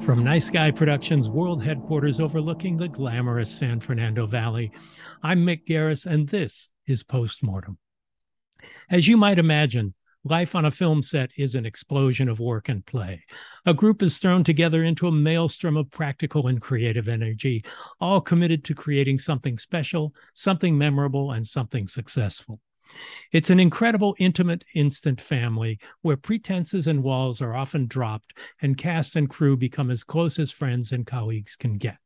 From Nice Guy Productions world headquarters overlooking the glamorous San Fernando Valley, I'm Mick Garris, and this is Postmortem. As you might imagine, life on a film set is an explosion of work and play. A group is thrown together into a maelstrom of practical and creative energy, all committed to creating something special, something memorable, and something successful. It's an incredible, intimate, instant family where pretenses and walls are often dropped and cast and crew become as close as friends and colleagues can get.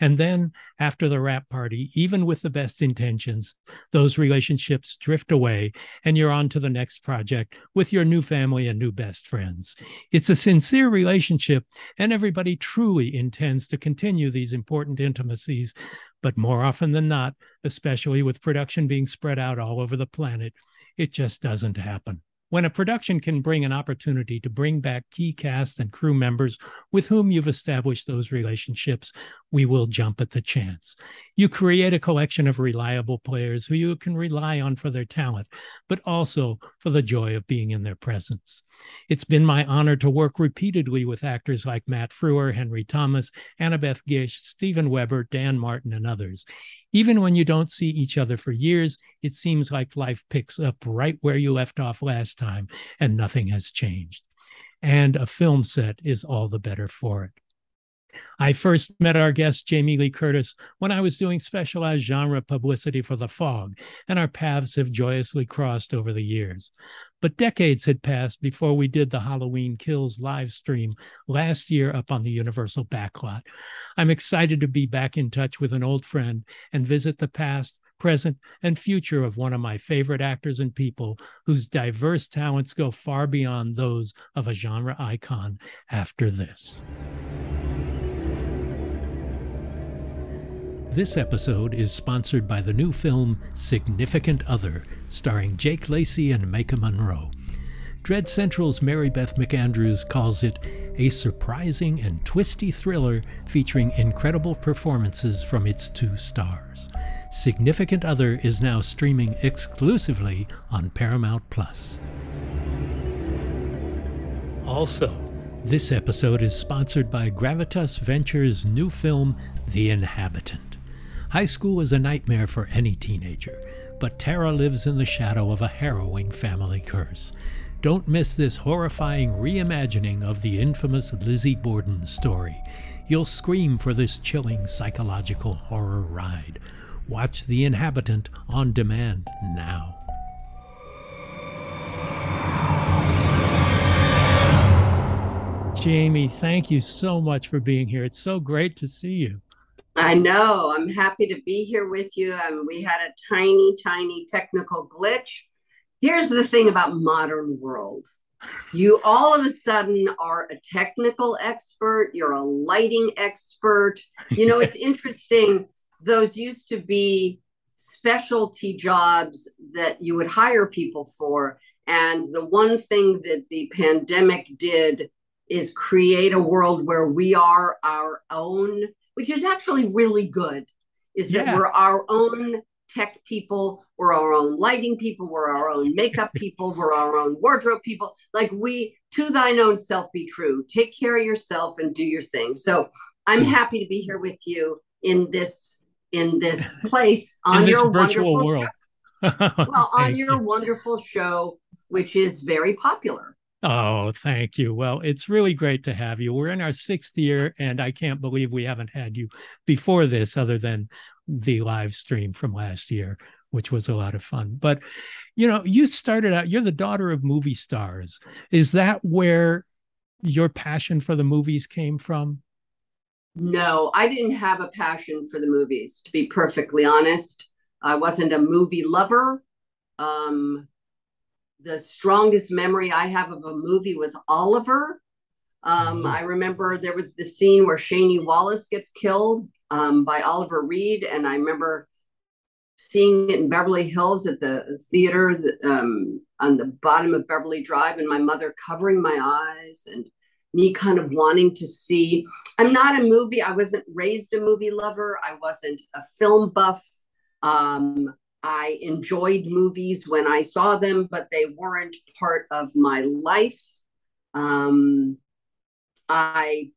And then, after the wrap party, even with the best intentions, those relationships drift away and you're on to the next project with your new family and new best friends. It's a sincere relationship, and everybody truly intends to continue these important intimacies. But more often than not, especially with production being spread out all over the planet, it just doesn't happen. When a production can bring an opportunity to bring back key cast and crew members with whom you've established those relationships, we will jump at the chance. You create a collection of reliable players who you can rely on for their talent, but also for the joy of being in their presence. It's been my honor to work repeatedly with actors like Matt Frewer, Henry Thomas, Annabeth Gish, Stephen Weber, Dan Martin, and others. Even when you don't see each other for years, it seems like life picks up right where you left off last time and nothing has changed. And a film set is all the better for it. I first met our guest, Jamie Lee Curtis, when I was doing specialized genre publicity for The Fog, and our paths have joyously crossed over the years. But decades had passed before we did the Halloween Kills live stream last year up on the Universal backlot. I'm excited to be back in touch with an old friend and visit the past, present, and future of one of my favorite actors and people whose diverse talents go far beyond those of a genre icon after this. This episode is sponsored by the new film Significant Other, starring Jake Lacy and Maika Monroe. Dread Central's Mary Beth McAndrews calls it a surprising and twisty thriller featuring incredible performances from its two stars. Significant Other is now streaming exclusively on Paramount Plus. Also, this episode is sponsored by Gravitas Ventures' new film, The Inhabitant. High school is a nightmare for any teenager, but Tara lives in the shadow of a harrowing family curse. Don't miss this horrifying reimagining of the infamous Lizzie Borden story. You'll scream for this chilling psychological horror ride. Watch The Inhabitant on demand now. Jamie, thank you so much for being here. It's so great to see you. I know. I'm happy to be here with you. Um, we had a tiny, tiny technical glitch. Here's the thing about modern world. You all of a sudden are a technical expert. You're a lighting expert. You know, it's interesting. Those used to be specialty jobs that you would hire people for. And the one thing that the pandemic did is create a world where we are our own which is actually really good, is that yeah. we're our own tech people, we're our own lighting people, we're our own makeup people, we're our own wardrobe people. Like we, to thine own self be true. Take care of yourself and do your thing. So I'm happy to be here with you in this in this place on your virtual world. well, on your you. wonderful show, which is very popular. Oh, thank you. Well, it's really great to have you. We're in our sixth year, and I can't believe we haven't had you before this, other than the live stream from last year, which was a lot of fun. But, you know, you started out, you're the daughter of movie stars. Is that where your passion for the movies came from? No, I didn't have a passion for the movies, to be perfectly honest. I wasn't a movie lover. Um, the strongest memory I have of a movie was Oliver. Um, Mhm. I remember there was the scene where Shani Wallis gets killed um, by Oliver Reed, and I remember seeing it in Beverly Hills at the theater um, on the bottom of Beverly Drive, and my mother covering my eyes and me kind of wanting to see. I'm not a movie. I wasn't raised a movie lover. I wasn't a film buff. Um, I enjoyed movies when I saw them, but they weren't part of my life. Um, I,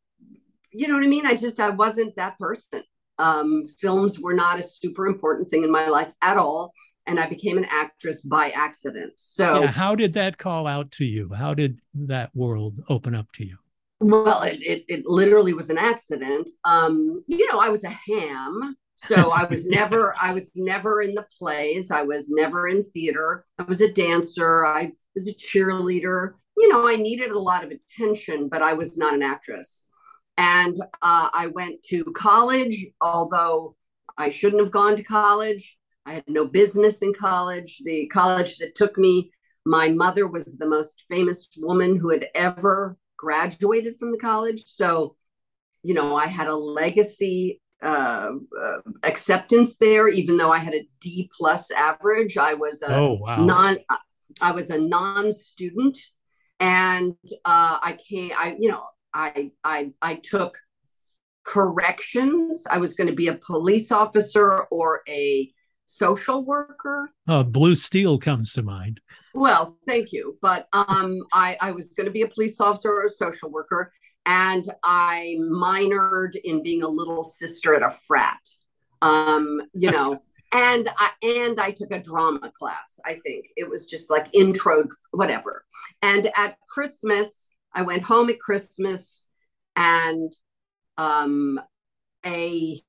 you know what I mean? I just, I wasn't that person. Um, films were not a super important thing in my life at all. And I became an actress by accident. So, Yeah, how did that call out to you? How did that world open up to you? well, it, it, it literally was an accident. Um, you know, I was a ham. So I was never, I was never in the plays. I was never in theater. I was a dancer. I was a cheerleader. You know, I needed a lot of attention, but I was not an actress. And uh, I went to college, although I shouldn't have gone to college. I had no business in college. The college that took me, my mother was the most famous woman who had ever graduated from the college. So, you know, I had a legacy uh, uh, acceptance there, even though I had a D plus average. I was a Oh, wow. non, I was a non-student, and uh, I came. I, you know, I, I, I took corrections. I was going to be a police officer or a social worker. Oh, Blue Steel comes to mind. Well, thank you. But um, I, I was going to be a police officer or a social worker, and I minored in being a little sister at a frat. Um, you know, and I and I took a drama class. I think it was just like intro, whatever. And at Christmas, I went home at Christmas, and um, a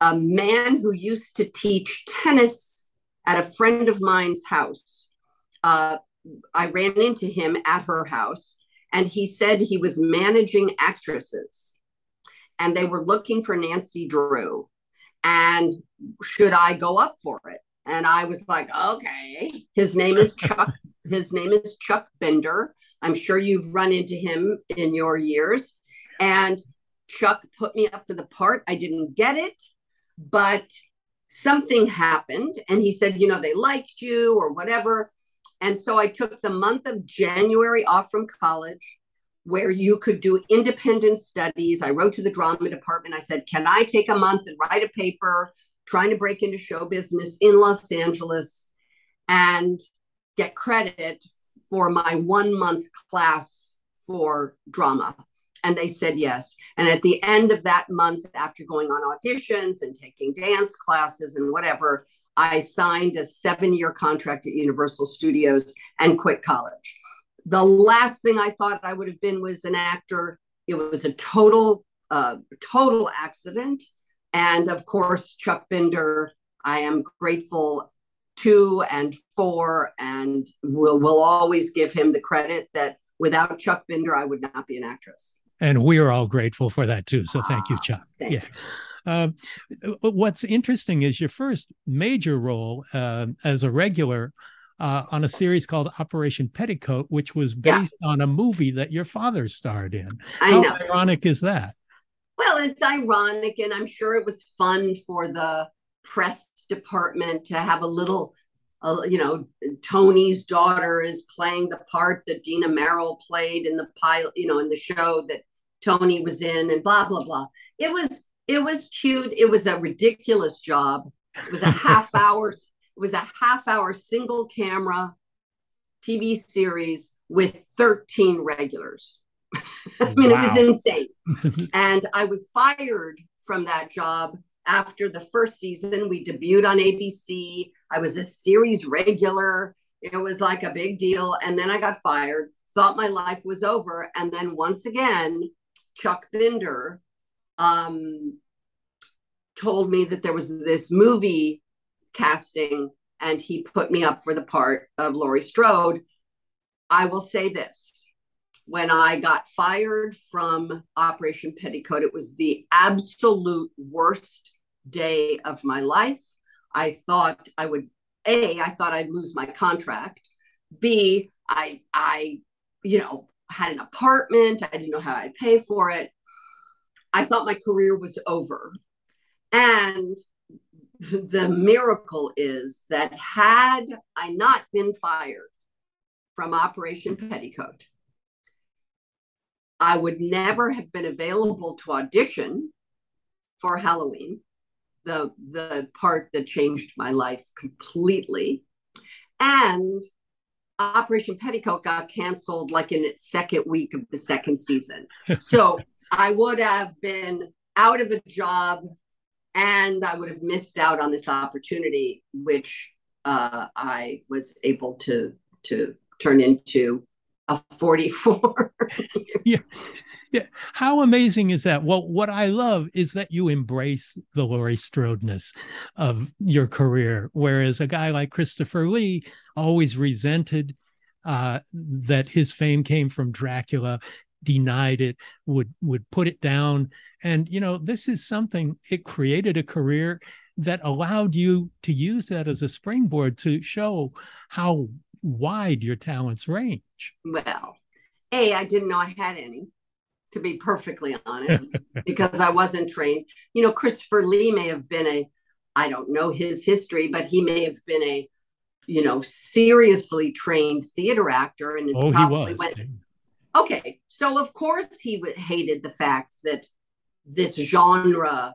a man who used to teach tennis at a friend of mine's house. Uh, I ran into him at her house, and he said he was managing actresses, and they were looking for Nancy Drew, and should I go up for it? And I was like, okay. His name is Chuck. His name is Chuck Binder. I'm sure you've run into him in your years. And Chuck put me up for the part. I didn't get it, but something happened. And he said, you know, they liked you or whatever. And so I took the month of January off from college where you could do independent studies. I wrote to the drama department. I said, Can I take a month and write a paper trying to break into show business in Los Angeles and get credit for my one month class for drama? And they said yes. And at the end of that month, after going on auditions and taking dance classes and whatever, I signed a seven year contract at Universal Studios and quit college. The last thing I thought I would have been was an actor. It was a total, uh, total accident. And of course, Chuck Binder, I am grateful to and for, and will will always give him the credit that without Chuck Binder, I would not be an actress. And we're all grateful for that too. So thank you, Chuck. Thanks. Yes. Um, what's interesting is your first major role uh, as a regular uh, on a series called Operation Petticoat, which was Yeah. based on a movie that your father starred in. I How know. ironic is that? Well, it's ironic, and I'm sure it was fun for the press department to have a little, uh, you know, Tony's daughter is playing the part that Dina Merrill played in the pilot, you know, in the show that Tony was in, and blah blah blah. It was it was cute. It was a ridiculous job. It was a half hour. It was a half hour single camera TV series with 13 regulars. I mean, it was insane. and I was fired from that job after the first season. We debuted on ABC. I was a series regular. It was like a big deal. And then I got fired, thought my life was over. And then once again, Chuck Binder um, told me that there was this movie casting and he put me up for the part of Laurie Strode. I will say this when I got fired from Operation Petticoat, it was the absolute worst day of my life. I thought I would A, I thought I'd lose my contract. B, I I, you know, had an apartment. I didn't know how I'd pay for it. I thought my career was over. And the miracle is that had I not been fired from Operation Petticoat, I would never have been available to audition for Halloween, the the part that changed my life completely. And Operation Petticoat got canceled like in its second week of the second season. so I would have been out of a job and I would have missed out on this opportunity, which uh, I was able to to turn into a 44. yeah. Yeah. How amazing is that? Well, what I love is that you embrace the Laurie Strodeness of your career, whereas a guy like Christopher Lee always resented uh, that his fame came from Dracula, denied it, would would put it down, and you know this is something. It created a career that allowed you to use that as a springboard to show how wide your talents range. Well, a I didn't know I had any to be perfectly honest, because I wasn't trained. You know, Christopher Lee may have been a, I don't know his history, but he may have been a, you know, seriously trained theater actor. And oh, he was. Went, okay, so of course he hated the fact that this genre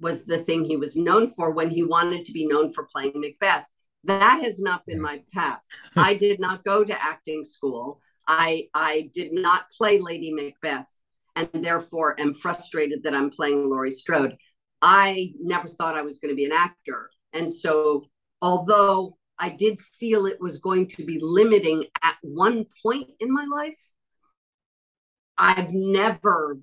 was the thing he was known for when he wanted to be known for playing Macbeth. That has not been my path. I did not go to acting school. I I did not play Lady Macbeth and therefore am frustrated that I'm playing Laurie Strode. I never thought I was going to be an actor. And so, although I did feel it was going to be limiting at one point in my life, I've never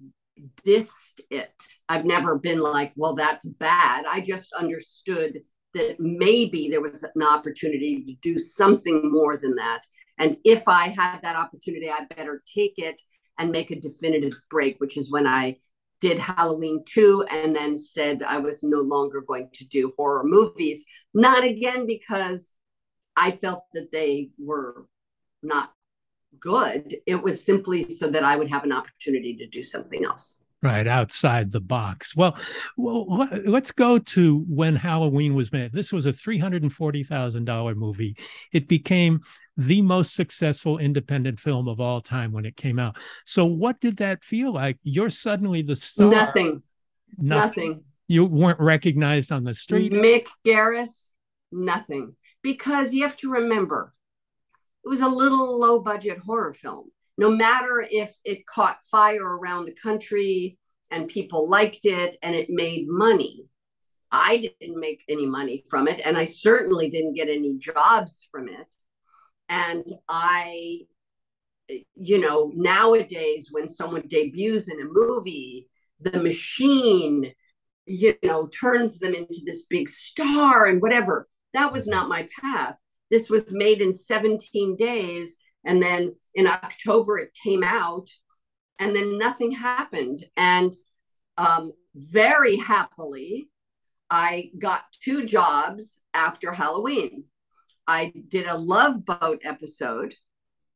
dissed it. I've never been like, well, that's bad. I just understood that maybe there was an opportunity to do something more than that. And if I had that opportunity, I better take it and make a definitive break, which is when I did Halloween 2 and then said I was no longer going to do horror movies. Not again because I felt that they were not good. It was simply so that I would have an opportunity to do something else. Right outside the box. Well, well, let's go to when Halloween was made. This was a three hundred and forty thousand dollar movie. It became the most successful independent film of all time when it came out. So, what did that feel like? You're suddenly the star. Nothing. Nothing. nothing. You weren't recognized on the street. Mick Garris, nothing. Because you have to remember, it was a little low budget horror film no matter if it caught fire around the country and people liked it and it made money. I didn't make any money from it, and I certainly didn't get any jobs from it. And I, you know, nowadays when someone debuts in a movie, the machine, you know, turns them into this big star and whatever. That was not my path. This was made in 17 days and then in October, it came out, and then nothing happened. And um, very happily, I got two jobs after Halloween. I did a Love Boat episode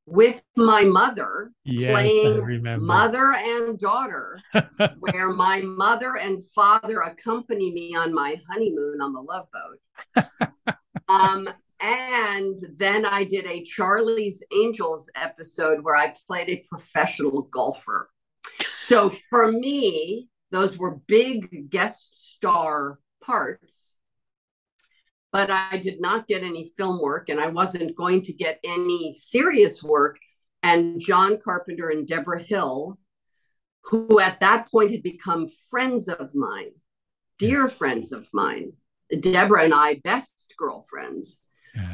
with my mother yes, playing mother and daughter, where my mother and father accompany me on my honeymoon on the Love Boat. um, and then I did a Charlie's Angels episode where I played a professional golfer. So for me, those were big guest star parts. But I did not get any film work and I wasn't going to get any serious work. And John Carpenter and Debra Hill, who at that point had become friends of mine, dear friends of mine, Deborah and I, best girlfriends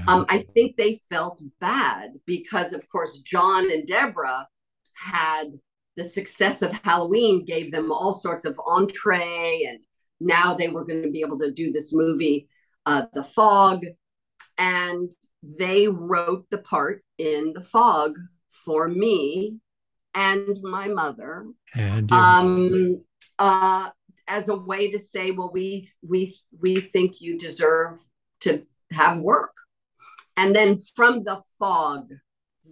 um, I think they felt bad because, of course, John and Deborah had the success of Halloween gave them all sorts of entree, and now they were going to be able to do this movie, uh, The Fog, and they wrote the part in The Fog for me and my mother. And um, uh, as a way to say, well, we we we think you deserve to have work and then from the fog,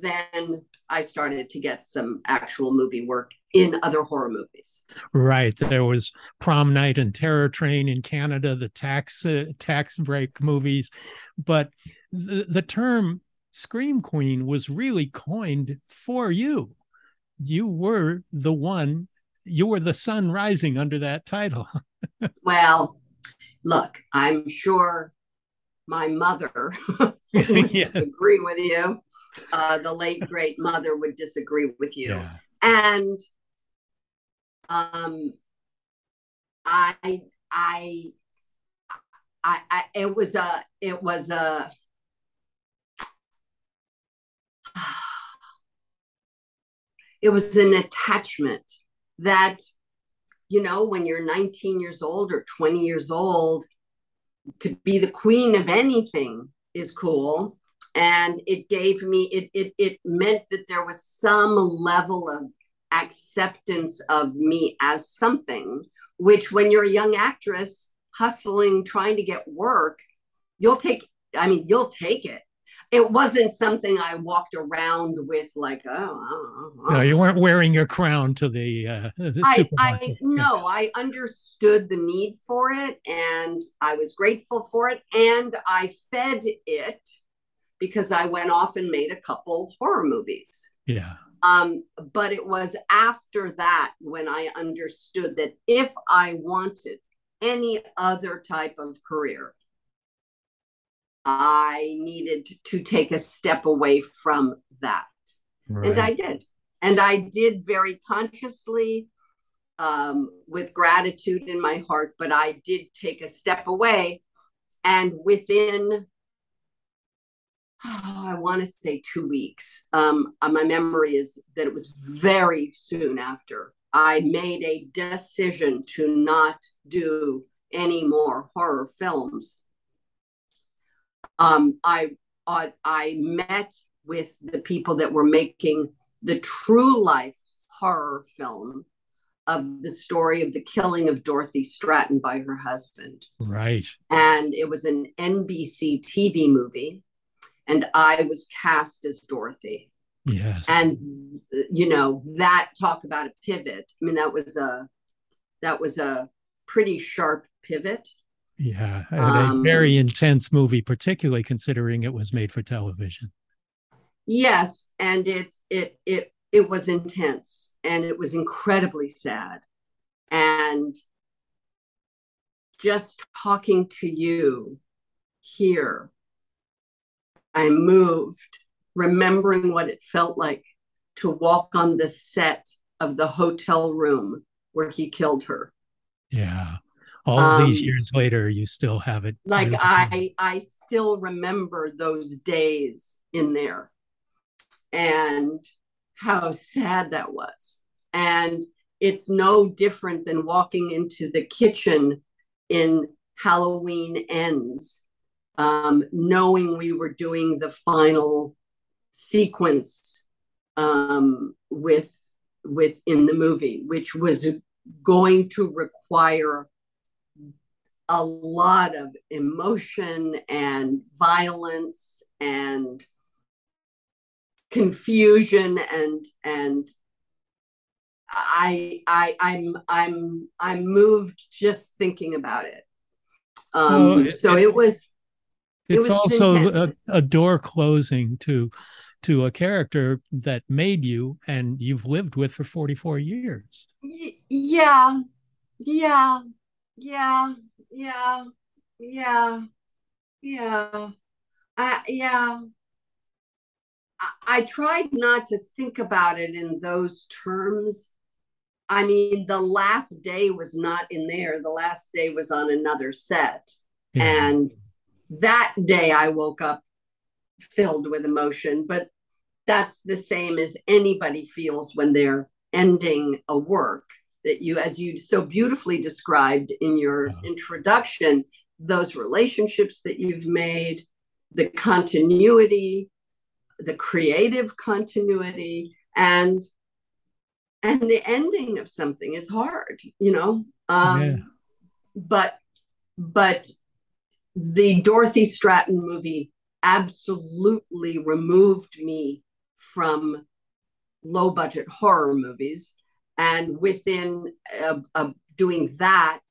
then I started to get some actual movie work in other horror movies. Right. There was Prom Night and Terror Train in Canada, the tax uh, tax break movies, but the, the term scream queen was really coined for you. You were the one. You were the sun rising under that title. well, look, I'm sure my mother would yeah. disagree with you. Uh, the late great mother would disagree with you, yeah. and um, I, I, I, I, it was a, it was a. It was an attachment that, you know, when you're 19 years old or 20 years old, to be the queen of anything is cool. And it gave me it, it it meant that there was some level of acceptance of me as something which when you're a young actress hustling trying to get work you'll take i mean you'll take it it wasn't something I walked around with like, oh, oh, oh. no, you weren't wearing your crown to the. Uh, the I, I no, I understood the need for it, and I was grateful for it, and I fed it because I went off and made a couple horror movies. Yeah. Um, but it was after that when I understood that if I wanted any other type of career, I needed to take a step away from that. Right. And I did. And I did very consciously um, with gratitude in my heart, but I did take a step away. And within, oh, I want to say two weeks, um, uh, my memory is that it was very soon after I made a decision to not do any more horror films um, I, I I met with the people that were making the true life horror film of the story of the killing of Dorothy Stratton by her husband. Right. And it was an NBC TV movie, and I was cast as Dorothy. Yes. And you know that talk about a pivot. I mean, that was a that was a pretty sharp pivot. Yeah, um, a very intense movie, particularly considering it was made for television. Yes, and it it it it was intense and it was incredibly sad. And just talking to you here, I moved, remembering what it felt like to walk on the set of the hotel room where he killed her. Yeah all um, these years later you still have it like i i still remember those days in there and how sad that was. And it's no different than walking into the kitchen in halloween ends um, knowing we were doing the final sequence um, with within the movie which was going to require a lot of emotion and violence and confusion and and I I I'm I'm I'm moved just thinking about it. Um, oh, it, so it, was. It it's was also a, a, door closing to to a character that made you and you've lived with for 44 years. Y- yeah, yeah, yeah yeah, yeah, yeah. I, yeah. I, I tried not to think about it in those terms. I mean, the last day was not in there. The last day was on another set. Yeah. And that day I woke up filled with emotion, but that's the same as anybody feels when they're ending a work that you, as you so beautifully described in your introduction, those relationships that you've made, the continuity, the creative continuity, and and the ending of something. It's hard, you know. Um, yeah. But but the Dorothy Stratton movie absolutely removed me from low budget horror movies. And within uh, uh, doing that,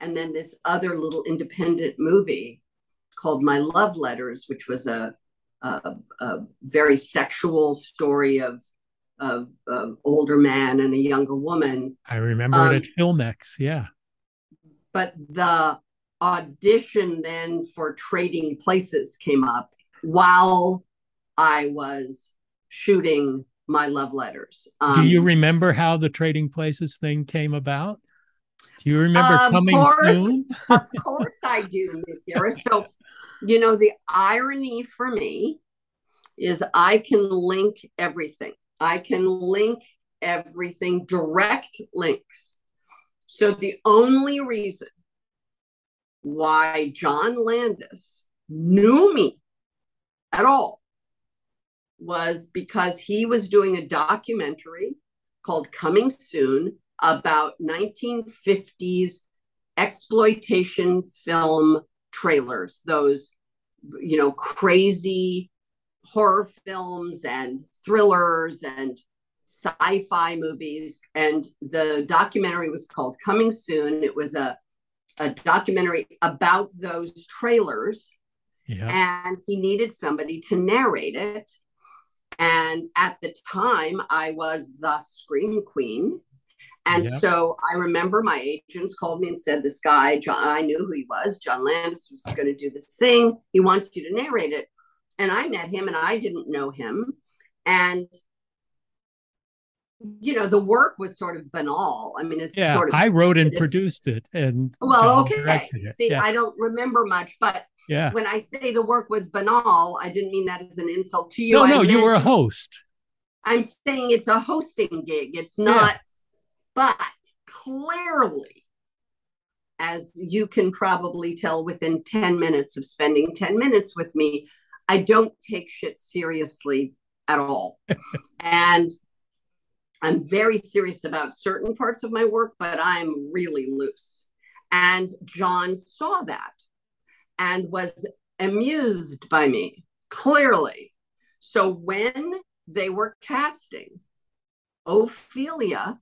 and then this other little independent movie called My Love Letters, which was a, a, a very sexual story of of, of older man and a younger woman. I remember um, it at Filmex, yeah. But the audition then for Trading Places came up while I was shooting my love letters. Um, Do you um, remember how the Trading Places thing came about? Do you remember coming course, soon? of course I do, Garris. So, you know, the irony for me is I can link everything. I can link everything, direct links. So the only reason why John Landis knew me at all was because he was doing a documentary called Coming Soon about 1950s exploitation film trailers, those, you know, crazy horror films and thrillers and sci-fi movies. And the documentary was called coming soon. It was a, a documentary about those trailers. Yeah. and he needed somebody to narrate it and at the time i was the scream queen and yeah. so i remember my agents called me and said this guy john i knew who he was john landis was going to do this thing he wants you to narrate it and I met him and I didn't know him. And you know, the work was sort of banal. I mean, it's yeah, sort of I wrote and produced it and well, okay. See, yeah. I don't remember much, but yeah, when I say the work was banal, I didn't mean that as an insult to you. No, no, you were a host. I'm saying it's a hosting gig. It's not, yeah. but clearly, as you can probably tell within 10 minutes of spending 10 minutes with me, I don't take shit seriously at all. and I'm very serious about certain parts of my work, but I'm really loose. And John saw that and was amused by me, clearly. So when they were casting Ophelia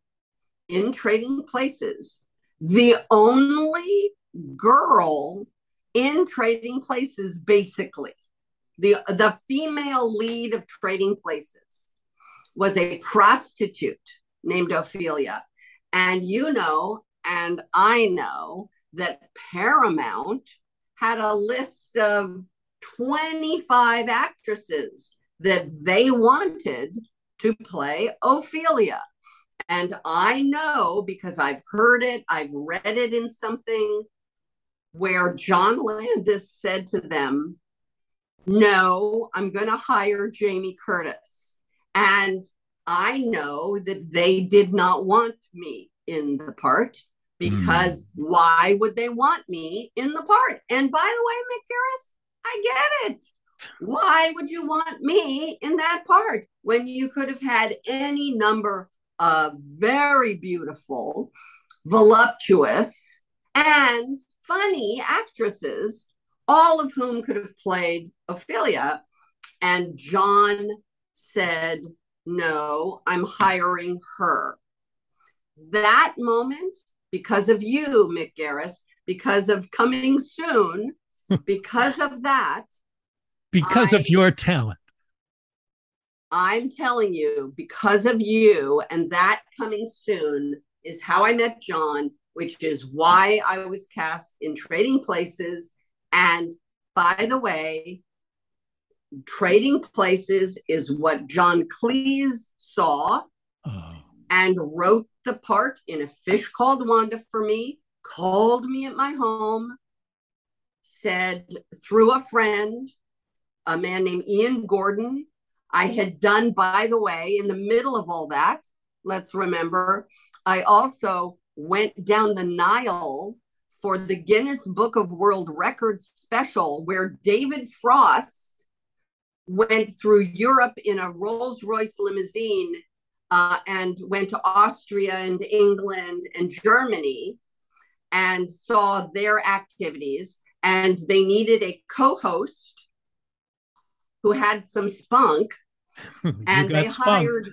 in Trading Places, the only girl in Trading Places, basically, the the female lead of Trading Places was a prostitute named Ophelia, and you know, and I know that Paramount had a list of 25 actresses that they wanted to play Ophelia. And I know because I've heard it, I've read it in something where John Landis said to them, no, I'm going to hire Jamie Curtis. And I know that they did not want me in the part because mm. why would they want me in the part? And by the way, Mick Garris, I get it. Why would you want me in that part when you could have had any number of very beautiful, voluptuous, and funny actresses all of whom could have played Ophelia. And John said, No, I'm hiring her. That moment, because of you, Mick Garris, because of coming soon, because of that. Because I, of your talent. I'm telling you, because of you and that coming soon is how I met John, which is why I was cast in Trading Places and by the way, trading places is what John Cleese saw oh. And wrote the part in A Fish Called Wanda for me, called me at my home, said through a friend, a man named Ian Gordon. I had done, by the way, in the middle of all that, let's remember, I also went down the Nile for the Guinness Book of World Records special, where David Frost went through Europe in a Rolls Royce limousine uh, and went to Austria and England and Germany and saw their activities. And they needed a co host who had some spunk. and they spunk. hired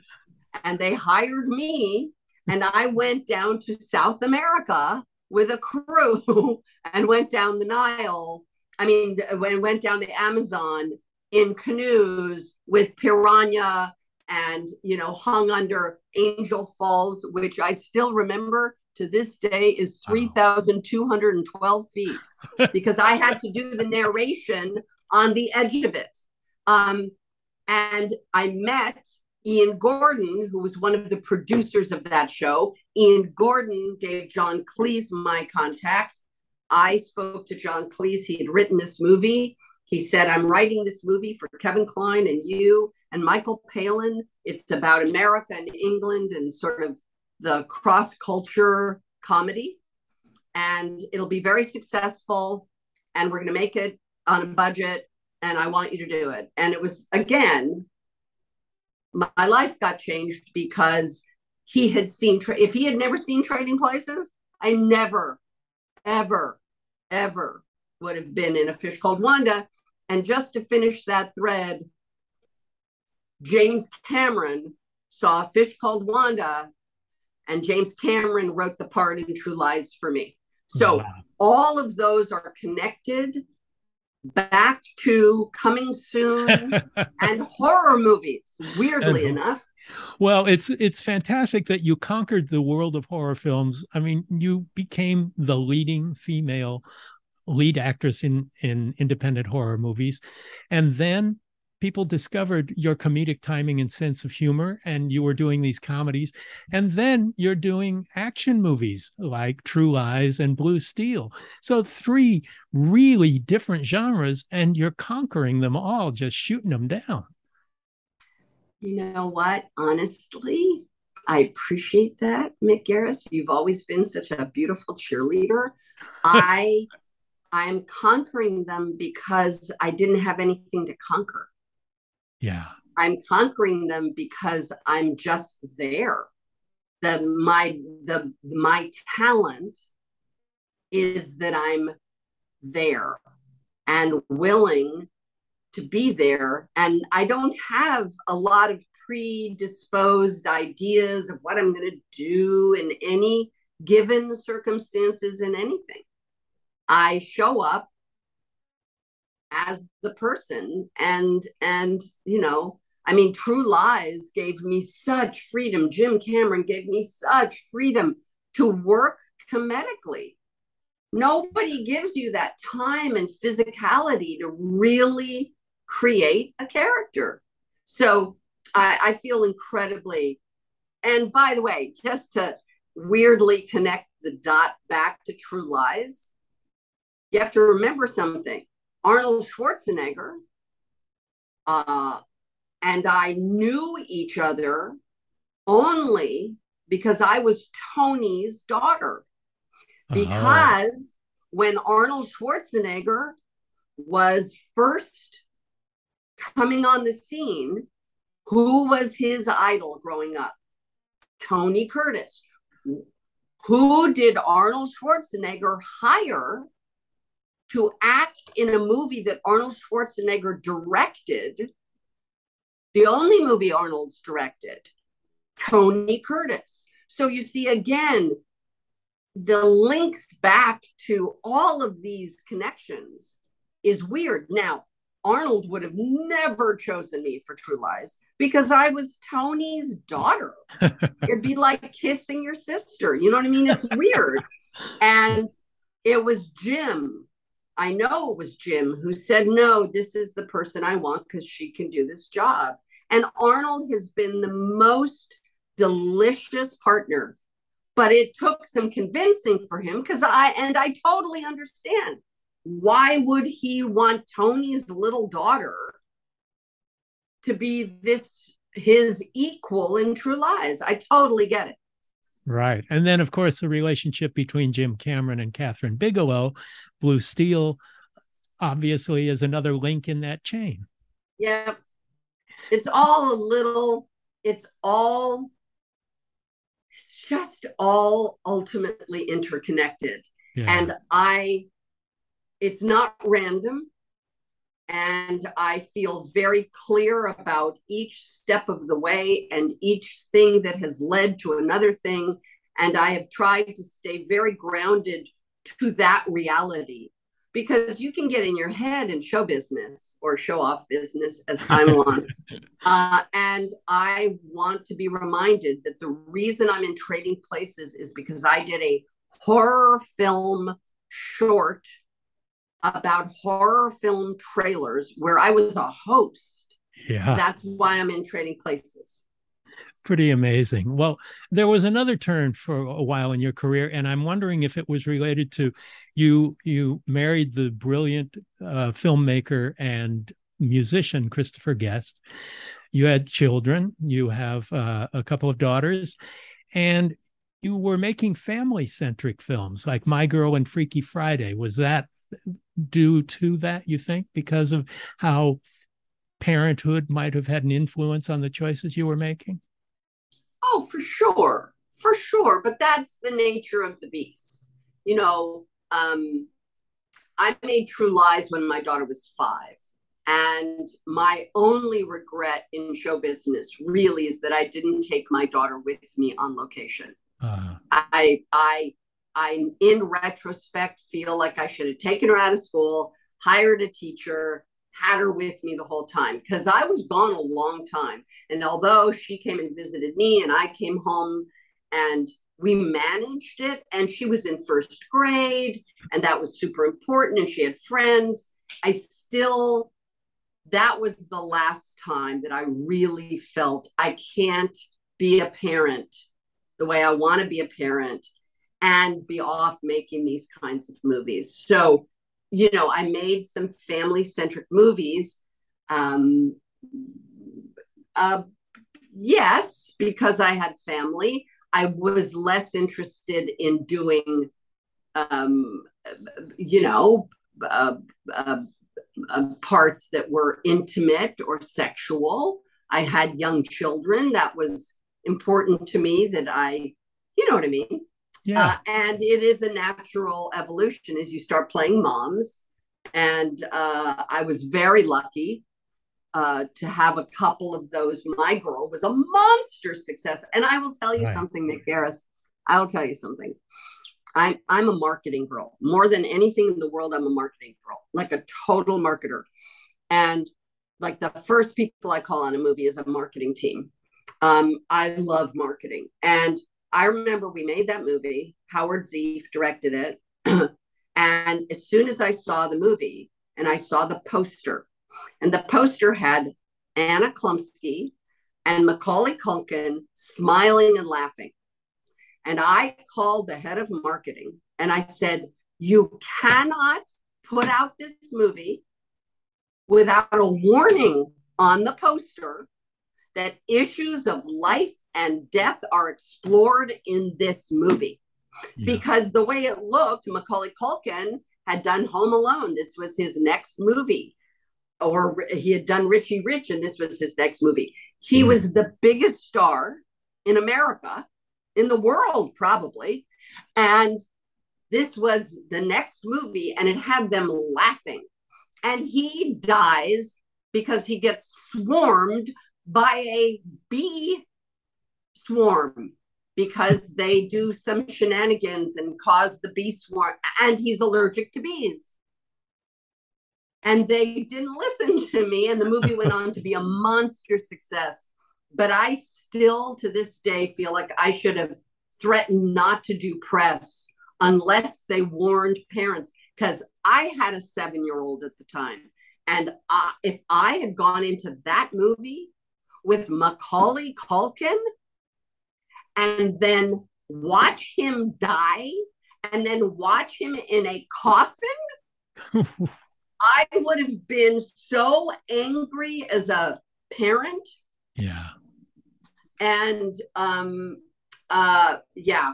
and they hired me and I went down to South America with a crew and went down the Nile. I mean, when went down the Amazon in canoes with piranha and you know hung under Angel Falls, which I still remember to this day is 3,212 feet because I had to do the narration on the edge of it. Um, and I met Ian Gordon, who was one of the producers of that show. Ian Gordon gave John Cleese my contact. I spoke to John Cleese. He had written this movie. He said, I'm writing this movie for Kevin Kline and you and Michael Palin. It's about America and England and sort of the cross culture comedy. And it'll be very successful. And we're going to make it on a budget. And I want you to do it. And it was, again, my life got changed because he had seen tra- if he had never seen trading places i never ever ever would have been in a fish called wanda and just to finish that thread james cameron saw a fish called wanda and james cameron wrote the part in true lies for me. So wow. all of those are connected back to coming soon and horror movies weirdly enough. Well it's it's fantastic that you conquered the world of horror films. I mean you became the leading female lead actress in in independent horror movies. And then people discovered your comedic timing and sense of humor and you were doing these comedies. And then you're doing action movies like true lies and blue steel. So three really different genres and you're conquering them all just shooting them down. You know what? Honestly i appreciate that mick garris. You've always been such a beautiful cheerleader. I i'm conquering them because i didn't have anything to conquer yeah. I'm conquering them because I'm just there. The my the my talent is that I'm there and willing to be there and I don't have a lot of predisposed ideas of what I'm going to do in any given circumstances in anything. I show up as the person. And and you know i mean true lies gave me such freedom. Jim cameron gave me such freedom to work comedically. Nobody gives you that time and physicality to really create a character. So i, I feel incredibly and by the way just to weirdly connect the dot back to true lies you have to remember something Arnold Schwarzenegger uh, and I knew each other only because I was Tony's daughter. Because uh-huh. when Arnold Schwarzenegger was first coming on the scene, who was his idol growing up? Tony Curtis. Who did Arnold Schwarzenegger hire to act in a movie that Arnold Schwarzenegger directed, the only movie Arnold's directed, Tony Curtis. So you see, again, the links back to all of these connections is weird. Now, Arnold would have never chosen me for True Lies because I was Tony's daughter. It'd be like kissing your sister. You know what I mean? It's weird. and it was Jim I know it was Jim who said, No, this is the person I want because she can do this job. And Arnold has been the most delicious partner. But it took some convincing for him because I, and I totally understand. Why would he want Tony's little daughter to be this, his equal in True Lies? I totally get it. Right. And then, of course, the relationship between Jim Cameron and Kathryn Bigelow, Blue Steel, obviously, is another link in that chain. Yeah. It's all a little, it's all, it's just all ultimately interconnected. Yeah. And I, it's not random. And I feel very clear about each step of the way and each thing that has led to another thing. And I have tried to stay very grounded to that reality because you can get in your head in show business or show off business as time wants. Uh, and I want to be reminded that the reason I'm in trading places is because I did a horror film short about horror film trailers where I was a host. Yeah. That's why I'm in trading places. Pretty amazing. Well, there was another turn for a while in your career, and I'm wondering if it was related to you. You married the brilliant uh, filmmaker and musician Christopher Guest. You had children. You have uh, a couple of daughters, and you were making family centric films like My Girl and Freaky Friday. Was that due to that, you think, because of how parenthood might have had an influence on the choices you were making? Oh, for sure. For sure. But that's the nature of the beast. You know, um, I made True Lies when my daughter was five. And my only regret in show business really is that I didn't take my daughter with me on location. Uh-huh. I I I in retrospect feel like I should have taken her out of school, hired a teacher, had her with me the whole time because I was gone a long time. And although she came and visited me and I came home and we managed it and she was in first grade and that was super important and she had friends, I still that was the last time that I really felt I can't be a parent the way I want to be a parent and be off making these kinds of movies. So, you know, I made some family centric movies. Um, uh, yes, because I had family. I was less interested in doing, um, you know, uh, uh, uh, parts that were intimate or sexual. I had young children. That was important to me that I, you know what I mean? Yeah. Uh, and it is a natural evolution as you start playing moms. And uh, I was very lucky uh, to have a couple of those. My girl was a monster success. And I will tell you right. something, Mick Garris. I will tell you something. I'm I'm a marketing girl. More than anything in the world, I'm a marketing girl, like a total marketer. And like the first people I call on a movie is a marketing team. Um, I love marketing. And I remember we made that movie. Howard Zieff directed it. and as soon as I saw the movie and I saw the poster, and the poster had Anna Chlumsky and Macaulay Culkin smiling and laughing. And I called the head of marketing and I said, You cannot put out this movie without a warning on the poster that issues of life and death are explored in this movie. Yeah. Because the way it looked, Macaulay Culkin had done Home Alone. This was his next movie. Or he had done Richie Rich, and this was his next movie. He hmm. was the biggest star in America, in the world, probably. And this was the next movie, and it had them laughing. And he dies because he gets swarmed by a bee swarm because they do some shenanigans and cause the bee swarm, and he's allergic to bees. And they didn't listen to me, and the movie went on to be a monster success. But I still, to this day, feel like I should have threatened not to do press unless they warned parents, because I had a seven year old at the time. And uh, if I had gone into that movie with Macaulay Culkin, and then watch him die and then watch him in a coffin, I would have been so angry as a parent. Yeah. And um uh yeah.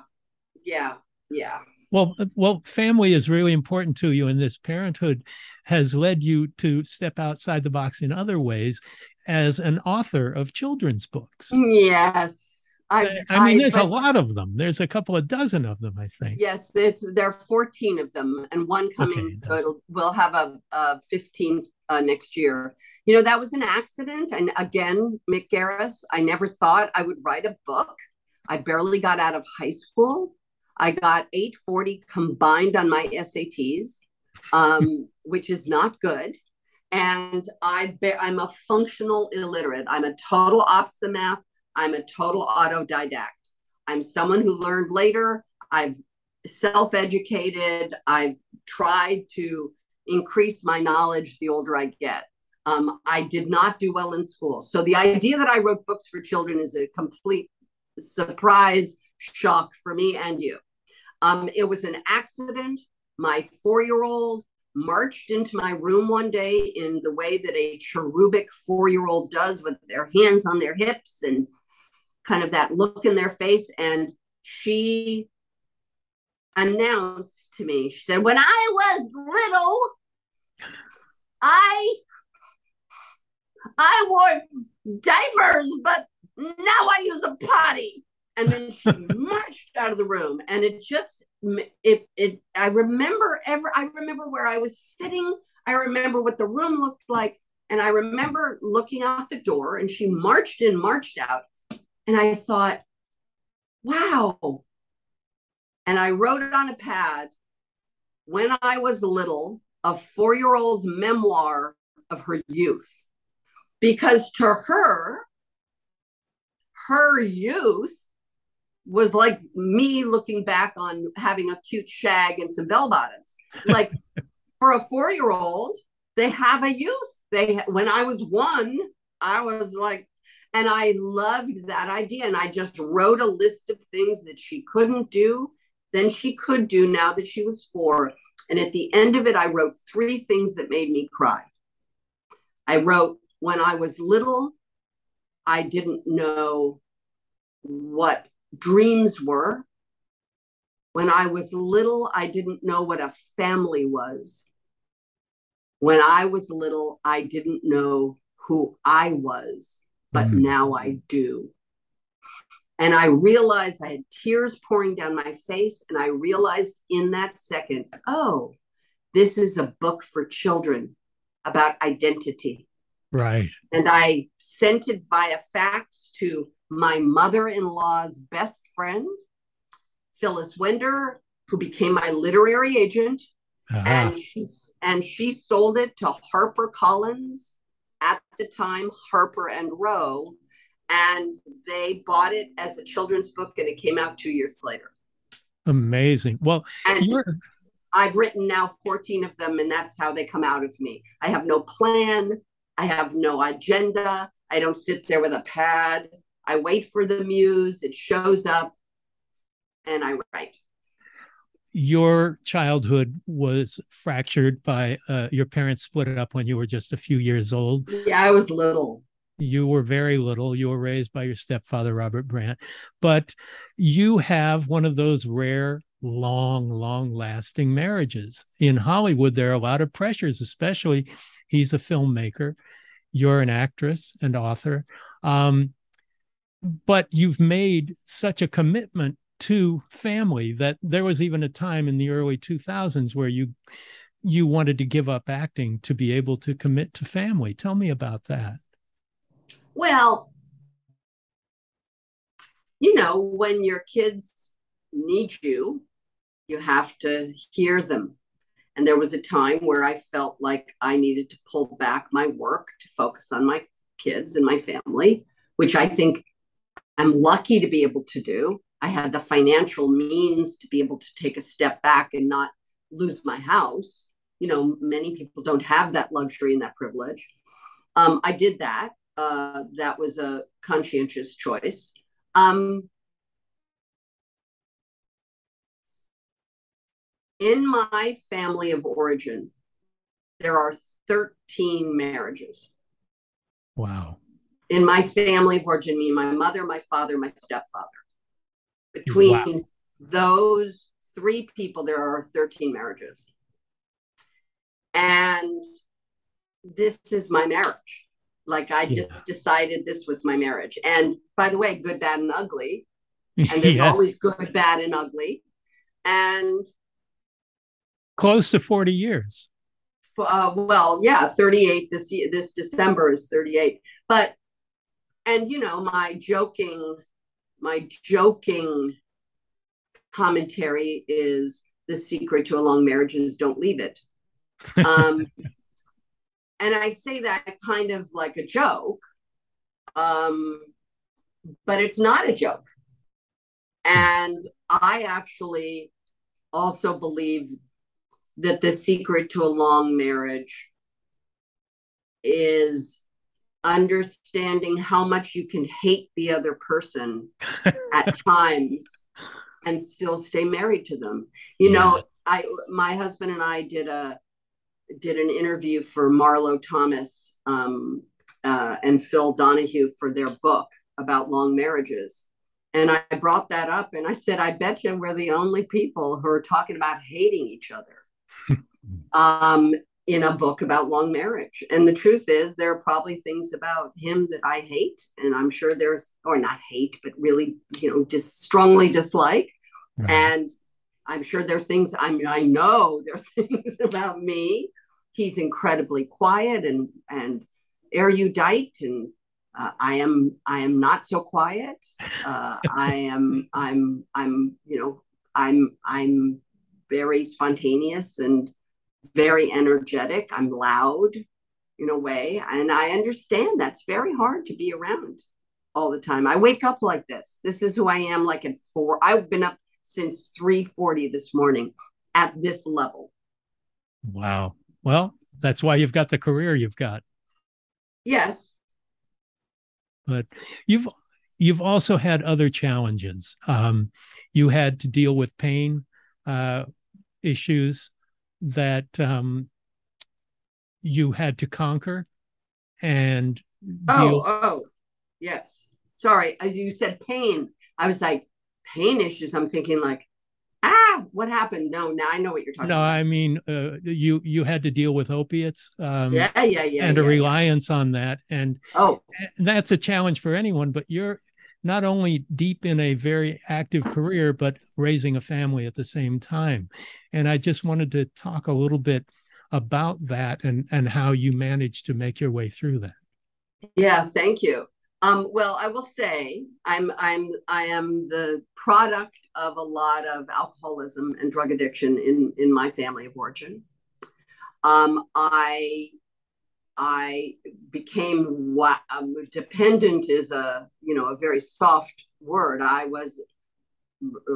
Yeah. Yeah. Well, well, family is really important to you, and this parenthood has led you to step outside the box in other ways as an author of children's books. Yes, I, I mean, I, there's a lot of them. There's a couple of dozen of them, I think. Yes, it's there are 14 of them, and one coming. Okay, so it'll we'll have a, a 15 uh, next year. You know, that was an accident. And again, Mick Garris, I never thought I would write a book. I barely got out of high school. I got 840 combined on my SATs, um, which is not good. And I be- I'm a functional illiterate. I'm a total opposite math. I'm a total autodidact. I'm someone who learned later. I've self educated. I've tried to increase my knowledge the older I get. Um, I did not do well in school. So the idea that I wrote books for children is a complete surprise shock for me and you. Um, it was an accident. My four year old marched into my room one day in the way that a cherubic four year old does with their hands on their hips and kind of that look in their face. And she announced to me, she said, When I was little, I I wore diapers, but now I use a potty. And then she marched out of the room. And it just it it I remember ever I remember where I was sitting. I remember what the room looked like. And I remember looking out the door and she marched in, marched out. And I thought, wow. And I wrote it on a pad when I was little, a four year old's memoir of her youth. Because to her, her youth was like me looking back on having a cute shag and some bell bottoms. Like for a four year old, they have a youth. They when I was one, I was like, and I loved that idea. And I just wrote a list of things that she couldn't do, then she could do now that she was four. And at the end of it, I wrote three things that made me cry. I wrote, when I was little, I didn't know what dreams were. When I was little, I didn't know what a family was. When I was little, I didn't know who I was, but mm. now I do. And I realized I had tears pouring down my face. And I realized in that second, oh, this is a book for children about identity. Right. And I sent it via fax to my mother in law's best friend, Phyllis Wender, who became my literary agent. Uh-huh. And, she, and she sold it to Harper Collins the time, Harper and Row. And they bought it as a children's book, and it came out two years later. Amazing. Well, and I've written now 14 of them, and that's how they come out of me. I have no plan, I have no agenda. I don't sit there with a pad. I wait for the muse, it shows up, and I write. Your childhood was fractured by uh, your parents split it up when you were just a few years old. Yeah, I was little. You were very little. You were raised by your stepfather, Robert Brandt. But you have one of those rare, long, long lasting marriages. In Hollywood, there are a lot of pressures, especially he's a filmmaker. You're an actress and author. Um, but you've made such a commitment to family that there was even a time in the early 2000s where you you wanted to give up acting to be able to commit to family. Tell me about that. Well you know when your kids need you you have to hear them. And there was a time where i felt like i needed to pull back my work to focus on my kids and my family which i think I'm lucky to be able to do. I had the financial means to be able to take a step back and not lose my house. You know, many people don't have that luxury and that privilege. Um, I did that. Uh, that was a conscientious choice. Um, in my family of origin, there are 13 marriages. Wow in my family of origin, me, my mother, my father, my stepfather. Between wow. those three people, there are 13 marriages. And this is my marriage. Like I just yeah. decided this was my marriage. And by the way, good, bad, and ugly. And there's yes. always good, bad, and ugly. And close to 40 years. uh, well, yeah, 38 this year, this December is 38. But, and you know, my joking, my joking commentary is the secret to a long marriage is don't leave it. Um, and I say that kind of like a joke, um, but it's not a joke. And I actually also believe that the secret to a long marriage is understanding how much you can hate the other person at times and still stay married to them. You yeah. know, I my husband and I did a did an interview for Marlo Thomas um, uh, and Phil Donahue for their book about long marriages. And I brought that up and I said, I bet you we're the only people who are talking about hating each other um, in a book about long marriage. And the truth is, there are probably things about him that I hate. And I'm sure there's, or not hate, but really, you know, just strongly dislike. Right. And I'm sure there are things, I mean, I know there are things about me. He's incredibly quiet and, and erudite and uh, I am I am not so quiet. Uh, I am I'm I'm you know I'm I'm very spontaneous and very energetic. I'm loud in a way, and I understand that's very hard to be around all the time. I wake up like this. This is who I am. Like at four, I've been up since three forty this morning at this level. Wow. Well, that's why you've got the career you've got. Yes, but you've you've also had other challenges. Um, you had to deal with pain uh, issues that um, you had to conquer, and oh, deal- oh, yes. Sorry, as you said pain. I was like pain issues. I'm thinking like ah, what happened? No, now I know what you're talking about. no, about. I mean, uh, you you had to deal with opiates. Um, yeah, yeah, yeah. And yeah, a reliance yeah. on that, and oh, that's a challenge for anyone. But you're not only deep in a very active career, but raising a family at the same time. And I just wanted to talk a little bit about that and and how you managed to make your way through that. Yeah, thank you. Um, well, I will say I'm I'm I am the product of a lot of alcoholism and drug addiction in in my family of origin. Um, I I became what um, dependent is a you know a very soft word. I was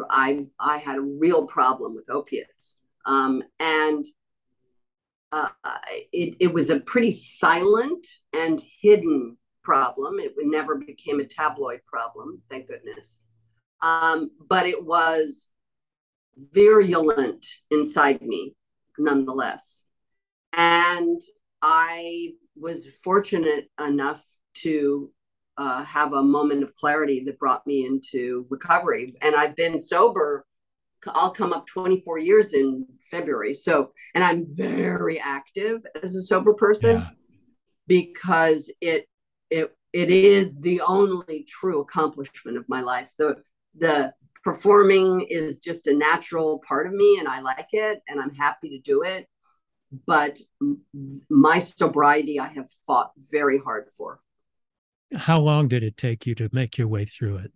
I I had a real problem with opiates, um, and uh, it it was a pretty silent and hidden problem. It never became a tabloid problem, thank goodness. Um, but it was virulent inside me, nonetheless. And I was fortunate enough to uh, have a moment of clarity that brought me into recovery. And I've been sober. I'll come up 24 years in February. So, and I'm very active as a sober person yeah. because it it it is the only true accomplishment of my life. The the performing is just a natural part of me and I like it and I'm happy to do it. But my sobriety I have fought very hard for. How long did it take you to make your way through it?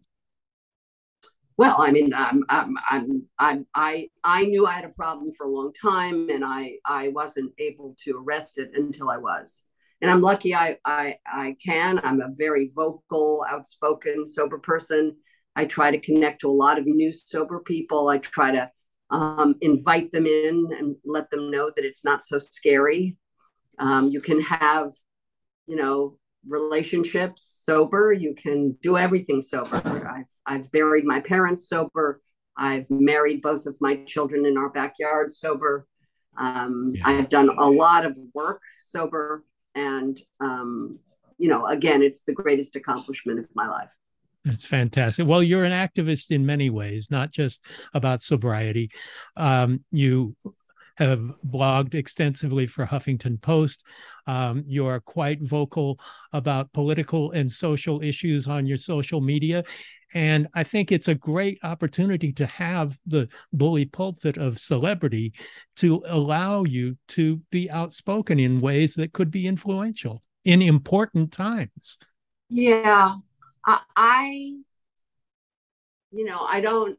Well, I mean, I'm, I'm, I'm, I'm, i I knew I had a problem for a long time, and I, I wasn't able to arrest it until I was and I'm lucky I, I, I can. I'm a very vocal, outspoken, sober person. I try to connect to a lot of new sober people. I try to um, invite them in and let them know that it's not so scary. Um, you can have, you know, relationships sober. You can do everything sober. I've, I've buried my parents sober. I've married both of my children in our backyard sober. Um, yeah. I've done a lot of work sober and um, you know again it's the greatest accomplishment of my life that's fantastic well you're an activist in many ways not just about sobriety um, you have blogged extensively for Huffington Post. Um, you are quite vocal about political and social issues on your social media. And I think it's a great opportunity to have the bully pulpit of celebrity to allow you to be outspoken in ways that could be influential in important times. Yeah. I, you know, I don't,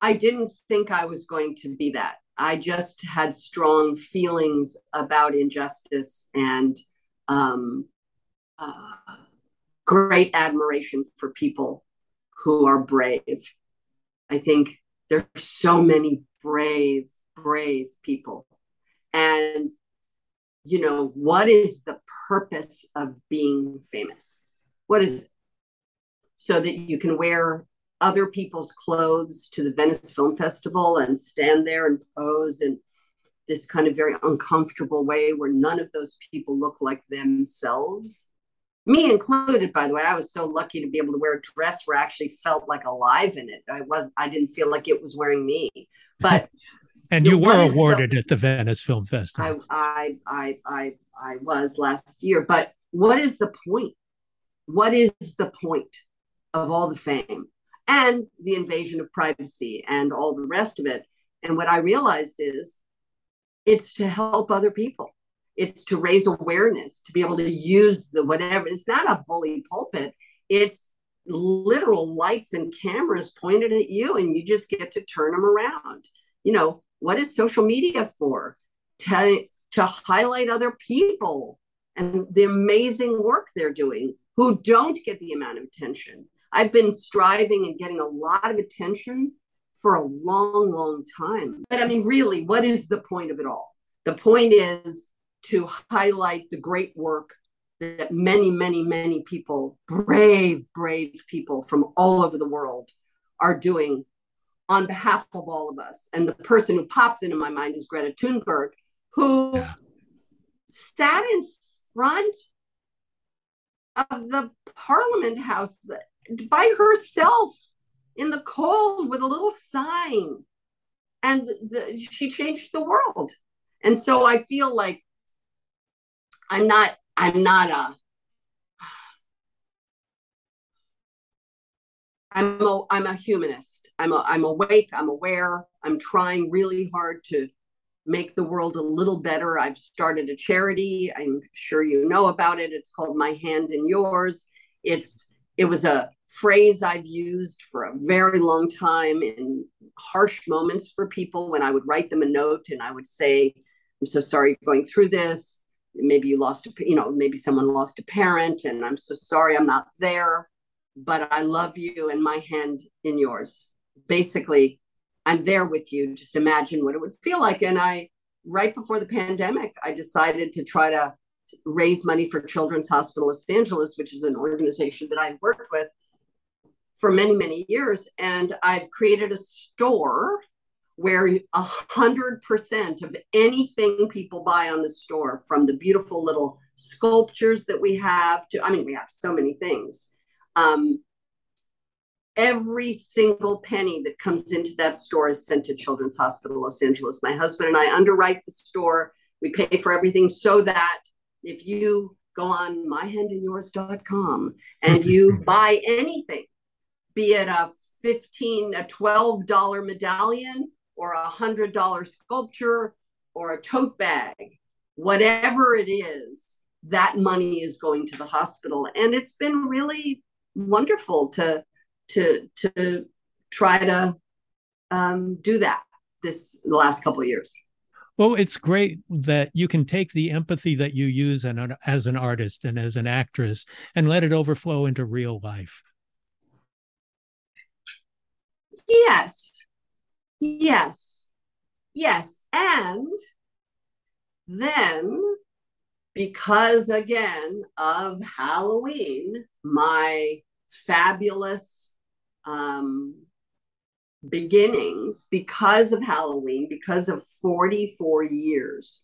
I didn't think I was going to be that. I just had strong feelings about injustice and um, uh, great admiration for people who are brave. I think there's so many brave, brave people. And, you know, what is the purpose of being famous? What is it? So that you can wear other people's clothes to the Venice Film Festival and stand there and pose in this kind of very uncomfortable way where none of those people look like themselves. Me included by the way i was so lucky to be able to wear a dress where i actually felt like alive in it. I was i didn't feel like it was wearing me. But and you were awarded the, at the venice film festival. I, I i i i was last year. But what is the point? What is the point of all the fame and the invasion of privacy and all the rest of it. And what i realized is it's to help other people. It's to raise awareness to be able to use the whatever. It's not a bully pulpit. It's literal lights and cameras pointed at you and you just get to turn them around. You know what is social media for? To to highlight other people and the amazing work they're doing who don't get the amount of attention i've been striving and getting a lot of attention for a long long time but i mean really what is the point of it all the point is to highlight the great work that many, many, many people, brave, brave people from all over the world are doing on behalf of all of us. And the person who pops into my mind is Greta Thunberg, who yeah. sat in front of the Parliament House by herself in the cold with a little sign. And the, she changed the world. And so I feel like I'm not, I'm not a, I'm a, I'm a humanist. I'm a, I'm awake. I'm aware. I'm trying really hard to make the world a little better. I've started a charity. I'm sure you know about it. It's called My Hand in Yours. It's it was a phrase I've used for a very long time in harsh moments for people when I would write them a note and I would say, I'm so sorry going through this. Maybe you lost a you know maybe someone lost a parent and i'm so sorry i'm not there but i love you and my hand in yours. Basically i'm there with you. Just imagine what it would feel like. And i right before the pandemic i decided to try to raise money for children's hospital los angeles which is an organization that i've worked with for many many years and i've created a store where a hundred percent of anything people buy on the store, from the beautiful little sculptures that we have to, I mean, we have so many things. Um, every single penny that comes into that store is sent to Children's Hospital Los Angeles. My husband and I underwrite the store. We pay for everything so that if you go on myhandinyours.com and you buy anything, be it a 15, a $12 medallion or a hundred dollar sculpture or a tote bag, whatever it is, that money is going to the hospital. And it's been really wonderful to to to try to um, do that this the last couple of years. Well, it's great that you can take the empathy that you use an, as an artist and as an actress and let it overflow into real life. Yes, Yes. Yes. And then, because again of Halloween, my fabulous um, beginnings, because of Halloween, because of 44 years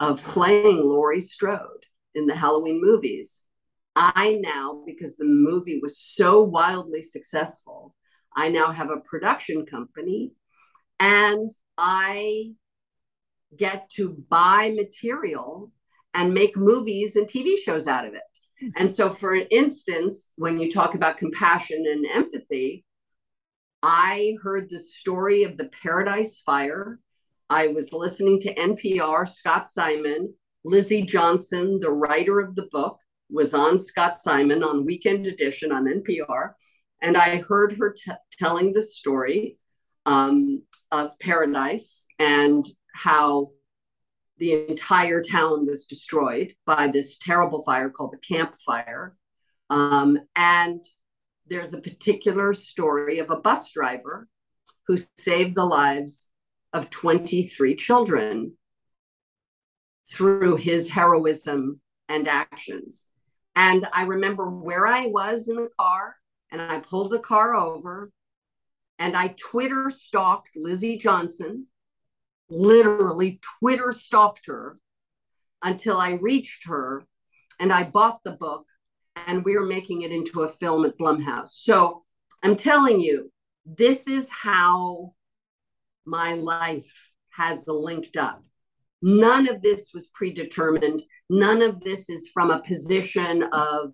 of playing Laurie Strode in the Halloween movies, I now, because the movie was so wildly successful, I now have a production company and I get to buy material and make movies and TV shows out of it. And so, for instance, when you talk about compassion and empathy, I heard the story of the Paradise Fire. I was listening to NPR, Scott Simon, Lizzie Johnson, the writer of the book, was on Scott Simon on Weekend Edition on NPR. And I heard her t- telling the story um, of Paradise and how the entire town was destroyed by this terrible fire called the Camp Fire. Um, and there's a particular story of a bus driver who saved the lives of 23 children through his heroism and actions. And I remember where I was in the car, and I pulled the car over, and I Twitter stalked Lizzie Johnson, literally Twitter stalked her until I reached her and I bought the book and we're making it into a film at Blumhouse. So I'm telling you, this is how my life has linked up. None of this was predetermined. None of this is from a position of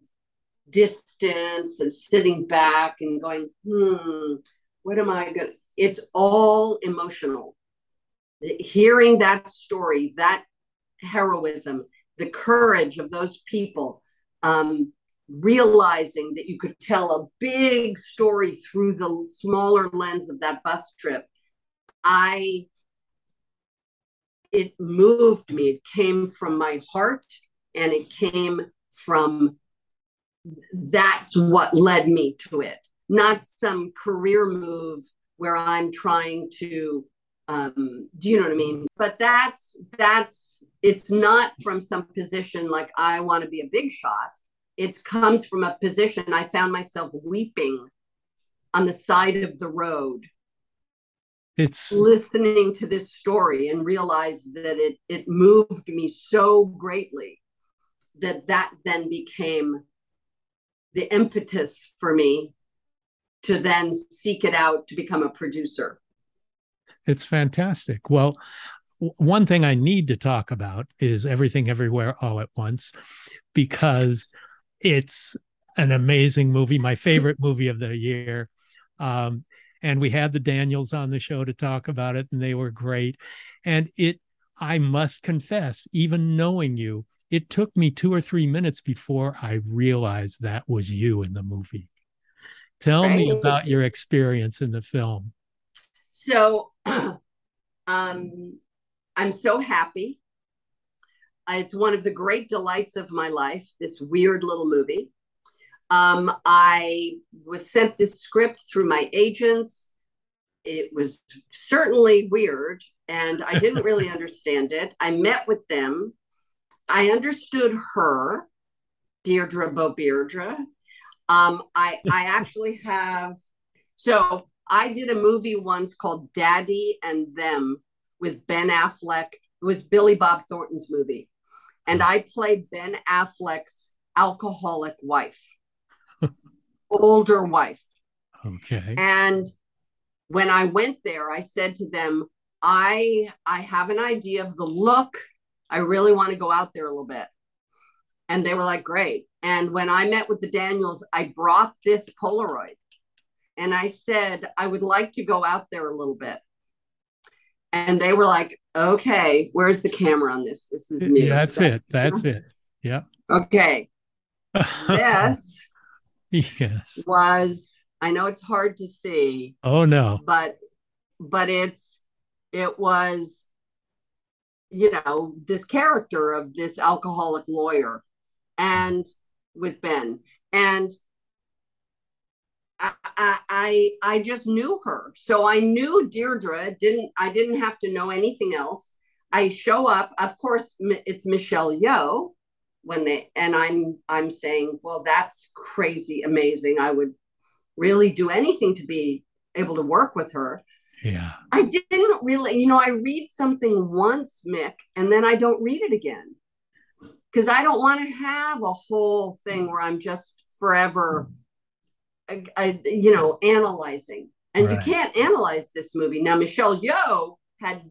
distance and sitting back and going, hmm, what am I going to? It's all emotional. Hearing that story, that heroism, the courage of those people, um, realizing that you could tell a big story through the smaller lens of that bus trip, I it moved me. It came from my heart and it came from that's what led me to it, not some career move where I'm trying to um do you know what I mean? But that's that's it's not from some position like I want to be a big shot it comes from a position I found myself weeping on the side of the road. It's listening to this story and realized that it it moved me so greatly that that then became the impetus for me to then seek it out to become a producer. It's fantastic. Well, one thing I need to talk about is Everything Everywhere All at Once because it's an amazing movie, my favorite movie of the year. Um, and we had the Daniels on the show to talk about it, and they were great. And it, I must confess, even knowing you, it took me two or three minutes before I realized that was you in the movie. Tell right. me about your experience in the film. So, um, I'm so happy it's one of the great delights of my life, this weird little movie. Um, I was sent this script through my agents. It was certainly weird, and I didn't really understand it. I met with them. I understood her, Deirdre Beaubeirdre. Um, I I actually have so I did a movie once called Daddy and Them with Ben Affleck. It was Billy Bob Thornton's movie and I played Ben Affleck's alcoholic wife, older wife. Okay. And when I went there, I said to them, I I have an idea of the look. I really want to go out there a little bit. And they were like, great. And when I met with the Daniels, I brought this Polaroid and I said, I would like to go out there a little bit. And they were like, okay, where's the camera on this? This is new. That's that, it. That's it. Yeah. Okay. this yes was I know it's hard to see. Oh no. But but it's it was you know this character of this alcoholic lawyer and with Ben and I, I I just knew her. So I knew Deirdre. Didn't I didn't have to know anything else. I show up. Of course, it's Michelle Yeoh when they and I'm I'm saying, well, that's crazy amazing. I would really do anything to be able to work with her. Yeah. I didn't really, you know, I read something once, Mick, and then I don't read it again. Because I don't want to have a whole thing where I'm just forever I, you know, analyzing. And right. you can't analyze this movie. Now, Michelle Yeoh had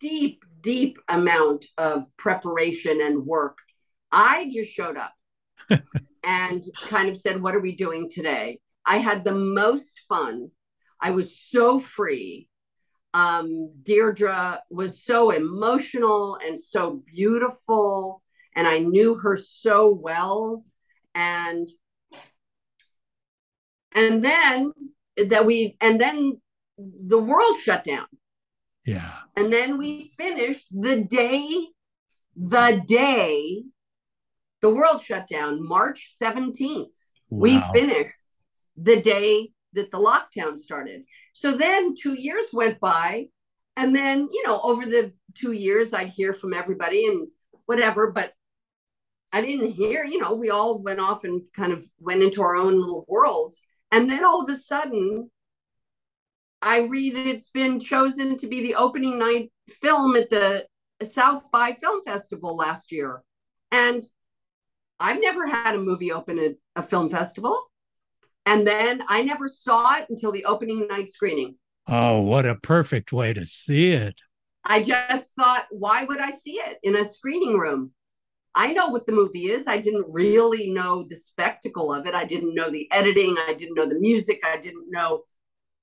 deep, deep amount of preparation and work. I just showed up and kind of said, What are we doing today? I had the most fun. I was so free. Um, Deirdre was so emotional and so beautiful, and I knew her so well. And and then that we and then the world shut down. Yeah. And then we finished the day, the day the world shut down, March 17th. Wow. We finished the day that the lockdown started. So then two years went by. And then, you know, over the two years, I'd hear from everybody and whatever, but I didn't hear, you know, we all went off and kind of went into our own little worlds. And then all of a sudden, I read it's been chosen to be the opening night film at the South by Film Festival last year. And I've never had a movie open at a film festival. And then I never saw it until the opening night screening. Oh, what a perfect way to see it. I just thought, why would I see it in a screening room? I know what the movie is. I didn't really know the spectacle of it. I didn't know the editing. I didn't know the music. I didn't know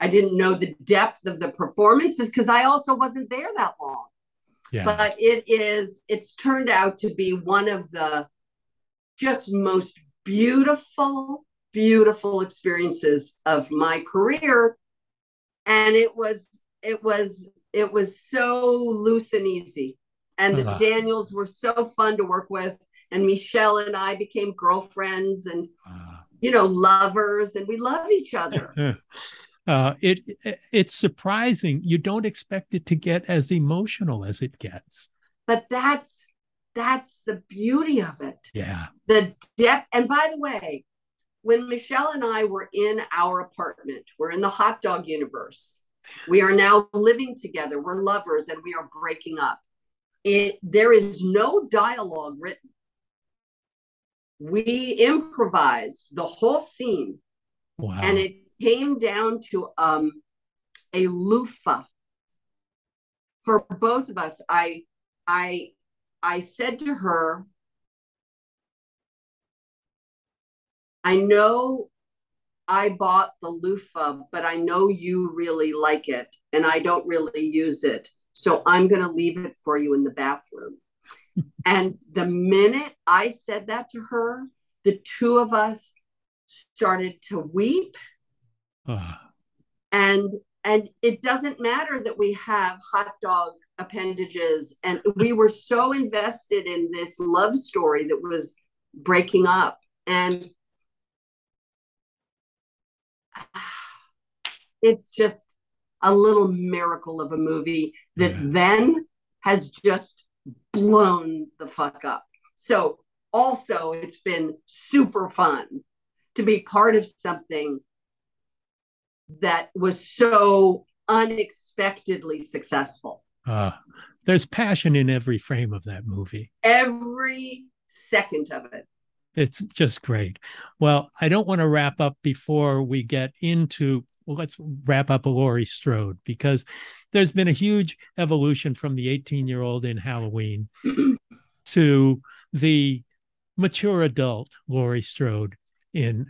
I didn't know the depth of the performances because I also wasn't there that long. Yeah. But it is, it's turned out to be one of the just most beautiful, beautiful experiences of my career. And it was, it was, it was so loose and easy. And the uh-huh. Daniels were so fun to work with. And Michelle and I became girlfriends and, uh-huh. you know, lovers, and we love each other. uh, it it's surprising. You don't expect it to get as emotional as it gets. But that's that's the beauty of it. Yeah. The depth. And by the way, when Michelle and I were in our apartment, we're in the hot dog universe. We are now living together. We're lovers and we are breaking up. It there is no dialogue written. We improvised the whole scene. Wow. And it came down to um, a loofah for both of us. I I I said to her, I know I bought the loofah, but I know you really like it and I don't really use it. So I'm going to leave it for you in the bathroom. and the minute I said that to her, the two of us started to weep uh. And and it doesn't matter that we have hot dog appendages and we were so invested in this love story that was breaking up and it's just a little miracle of a movie that yeah. then has just blown the fuck up so also it's been super fun to be part of something that was so unexpectedly successful. Uh, there's passion in every frame of that movie. Every second of it. It's just great. Well, I don't want to wrap up before we get into let's wrap up Laurie Strode because there's been a huge evolution from the 18 year old in Halloween to the mature adult Laurie Strode in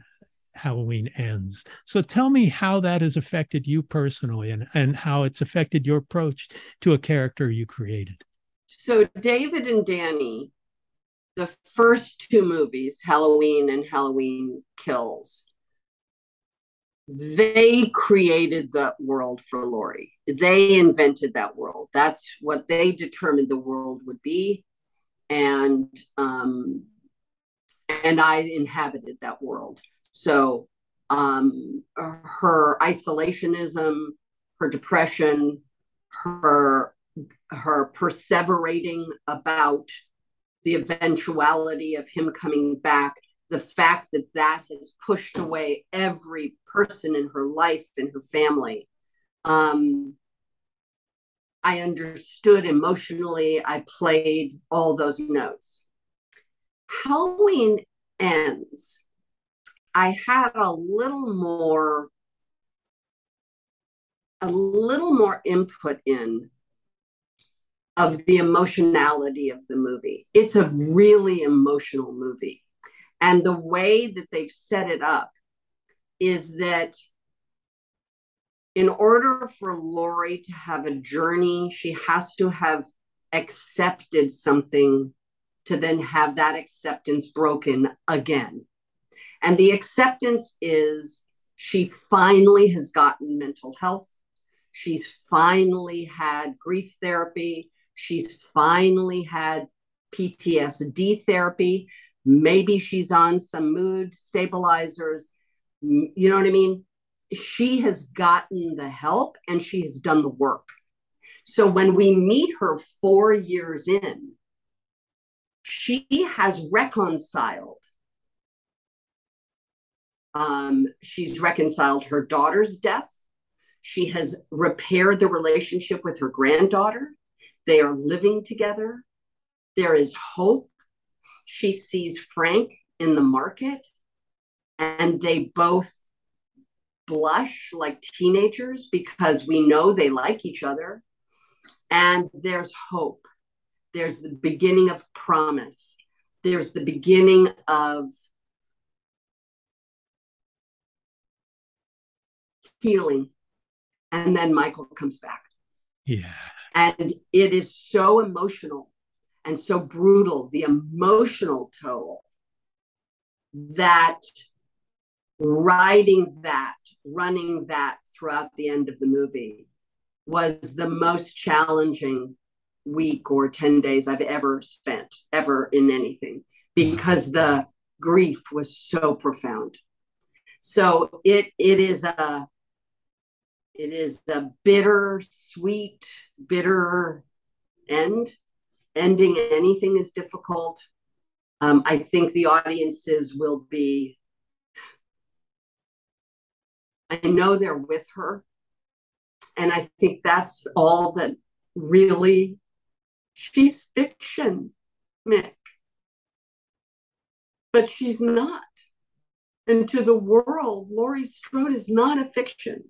Halloween ends. So tell me how that has affected you personally and, and how it's affected your approach to a character you created. So, David and Danny, the first two movies, Halloween and Halloween Kills, they created that world for Laurie. They invented that world. That's what they determined the world would be. And um, and I inhabited that world. So um, her isolationism, her depression, her her perseverating about the eventuality of him coming back, the fact that that has pushed away every person in her life and her family. Um, I understood emotionally. I played all those notes. Halloween ends I had a little more a little more input in of the emotionality of the movie. It's a really emotional movie. And the way that they've set it up is that in order for Laurie to have a journey, she has to have accepted something to then have that acceptance broken again. And the acceptance is she finally has gotten mental health. She's finally had grief therapy. She's finally had PTSD therapy. Maybe she's on some mood stabilizers. You know what I mean? She has gotten the help and she has done the work. So when we meet her four years in, she has reconciled. Um, she's reconciled her daughter's death. She has repaired the relationship with her granddaughter. They are living together. There is hope. She sees Frank in the market, and they both blush like teenagers because we know they like each other. And there's hope. There's the beginning of promise. There's the beginning of healing. And then Michael comes back. Yeah. And it is so emotional and so brutal, the emotional toll that riding that, running that throughout the end of the movie was the most challenging week or 10 days I've ever spent, ever in anything, because the grief was so profound. So it it is a it is a bitter, sweet, bitter end. Ending anything is difficult. Um, I think the audiences will be, I know they're with her. And I think that's all that really, she's fiction, Mick. But she's not. And to the world, Laurie Strode is not a fiction.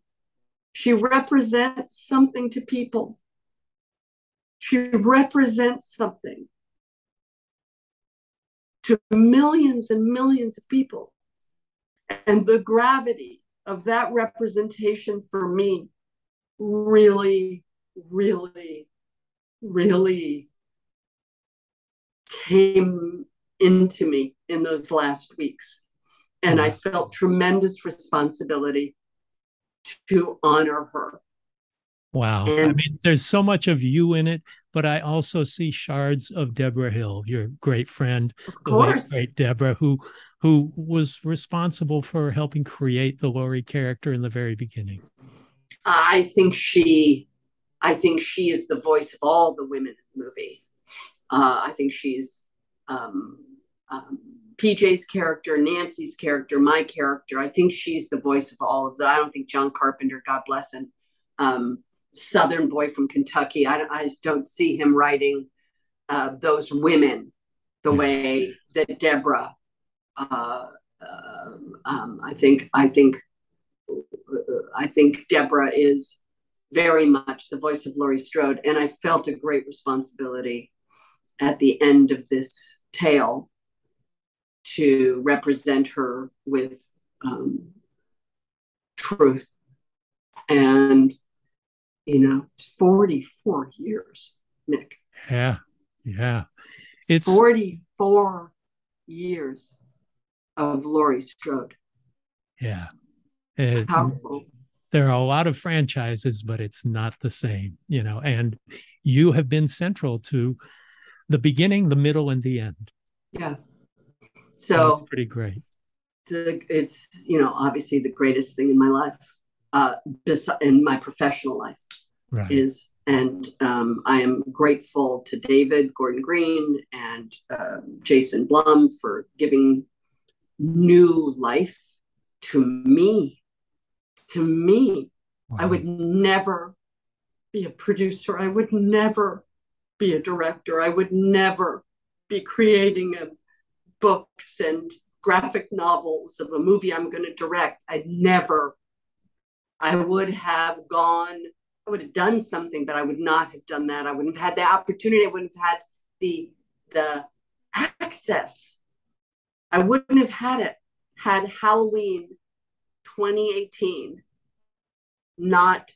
She represents something to people. She represents something to millions and millions of people. And the gravity of that representation for me really, really, really came into me in those last weeks. And I felt tremendous responsibility to honor her. Wow. And, I mean, there's so much of you in it, but I also see shards of Debra Hill, your great friend, of course. great Debra, who who was responsible for helping create the Laurie character in the very beginning. I think she I think she is the voice of all the women in the movie. Uh, I think she's um, um, PJ's character, Nancy's character, my character. I think she's the voice of all of them. I don't think John Carpenter, God bless him, um, Southern boy from Kentucky. I, I don't see him writing uh, those women the way that Debra. Uh, um, I think. I think. I think Debra is very much the voice of Laurie Strode, and I felt a great responsibility at the end of this tale to represent her with um, truth. And, you know, it's 44 years, Mick. Yeah. Yeah. It's 44 years of Laurie Strode. Yeah. It, Powerful. There are a lot of franchises, but it's not the same, you know, and you have been central to the beginning, the middle, and the end. Yeah. So pretty great. It's, it's, you know obviously the greatest thing in my life, uh, in my professional life, right. is and um, I am grateful to David Gordon Green and uh, Jason Blum for giving new life to me. To me, wow. I would never be a producer. I would never be a director. I would never be creating a books and graphic novels of a movie I'm going to direct. I'd never, I would have gone I would have done something, but I would not have done that. I wouldn't have had the opportunity. I wouldn't have had the the access. I wouldn't have had it had Halloween 2018 not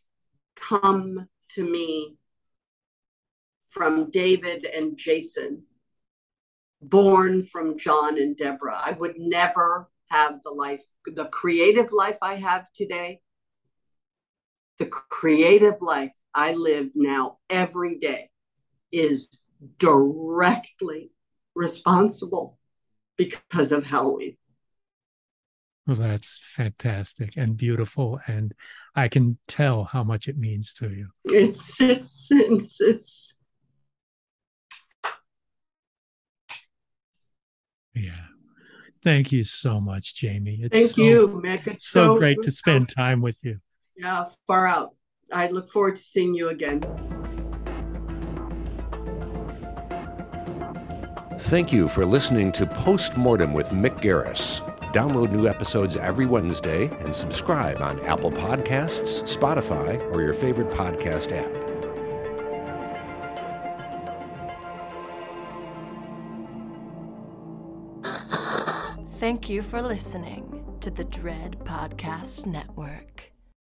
come to me from David and Jason, born from John and Debra. I would never have the life, the creative life I have today, the creative life I live now every day is directly responsible because of Halloween. Well, that's fantastic and beautiful, and I can tell how much it means to you. It's it's it's it's. Yeah. Thank you so much, Jamie. It's Thank so, you, Mick. It's so, so great to spend time with you. Yeah, far out. I look forward to seeing you again. Thank you for listening to Postmortem with Mick Garris. Download new episodes every Wednesday and subscribe on Apple Podcasts, Spotify, or your favorite podcast app. Thank you for listening to the Dread Podcast Network.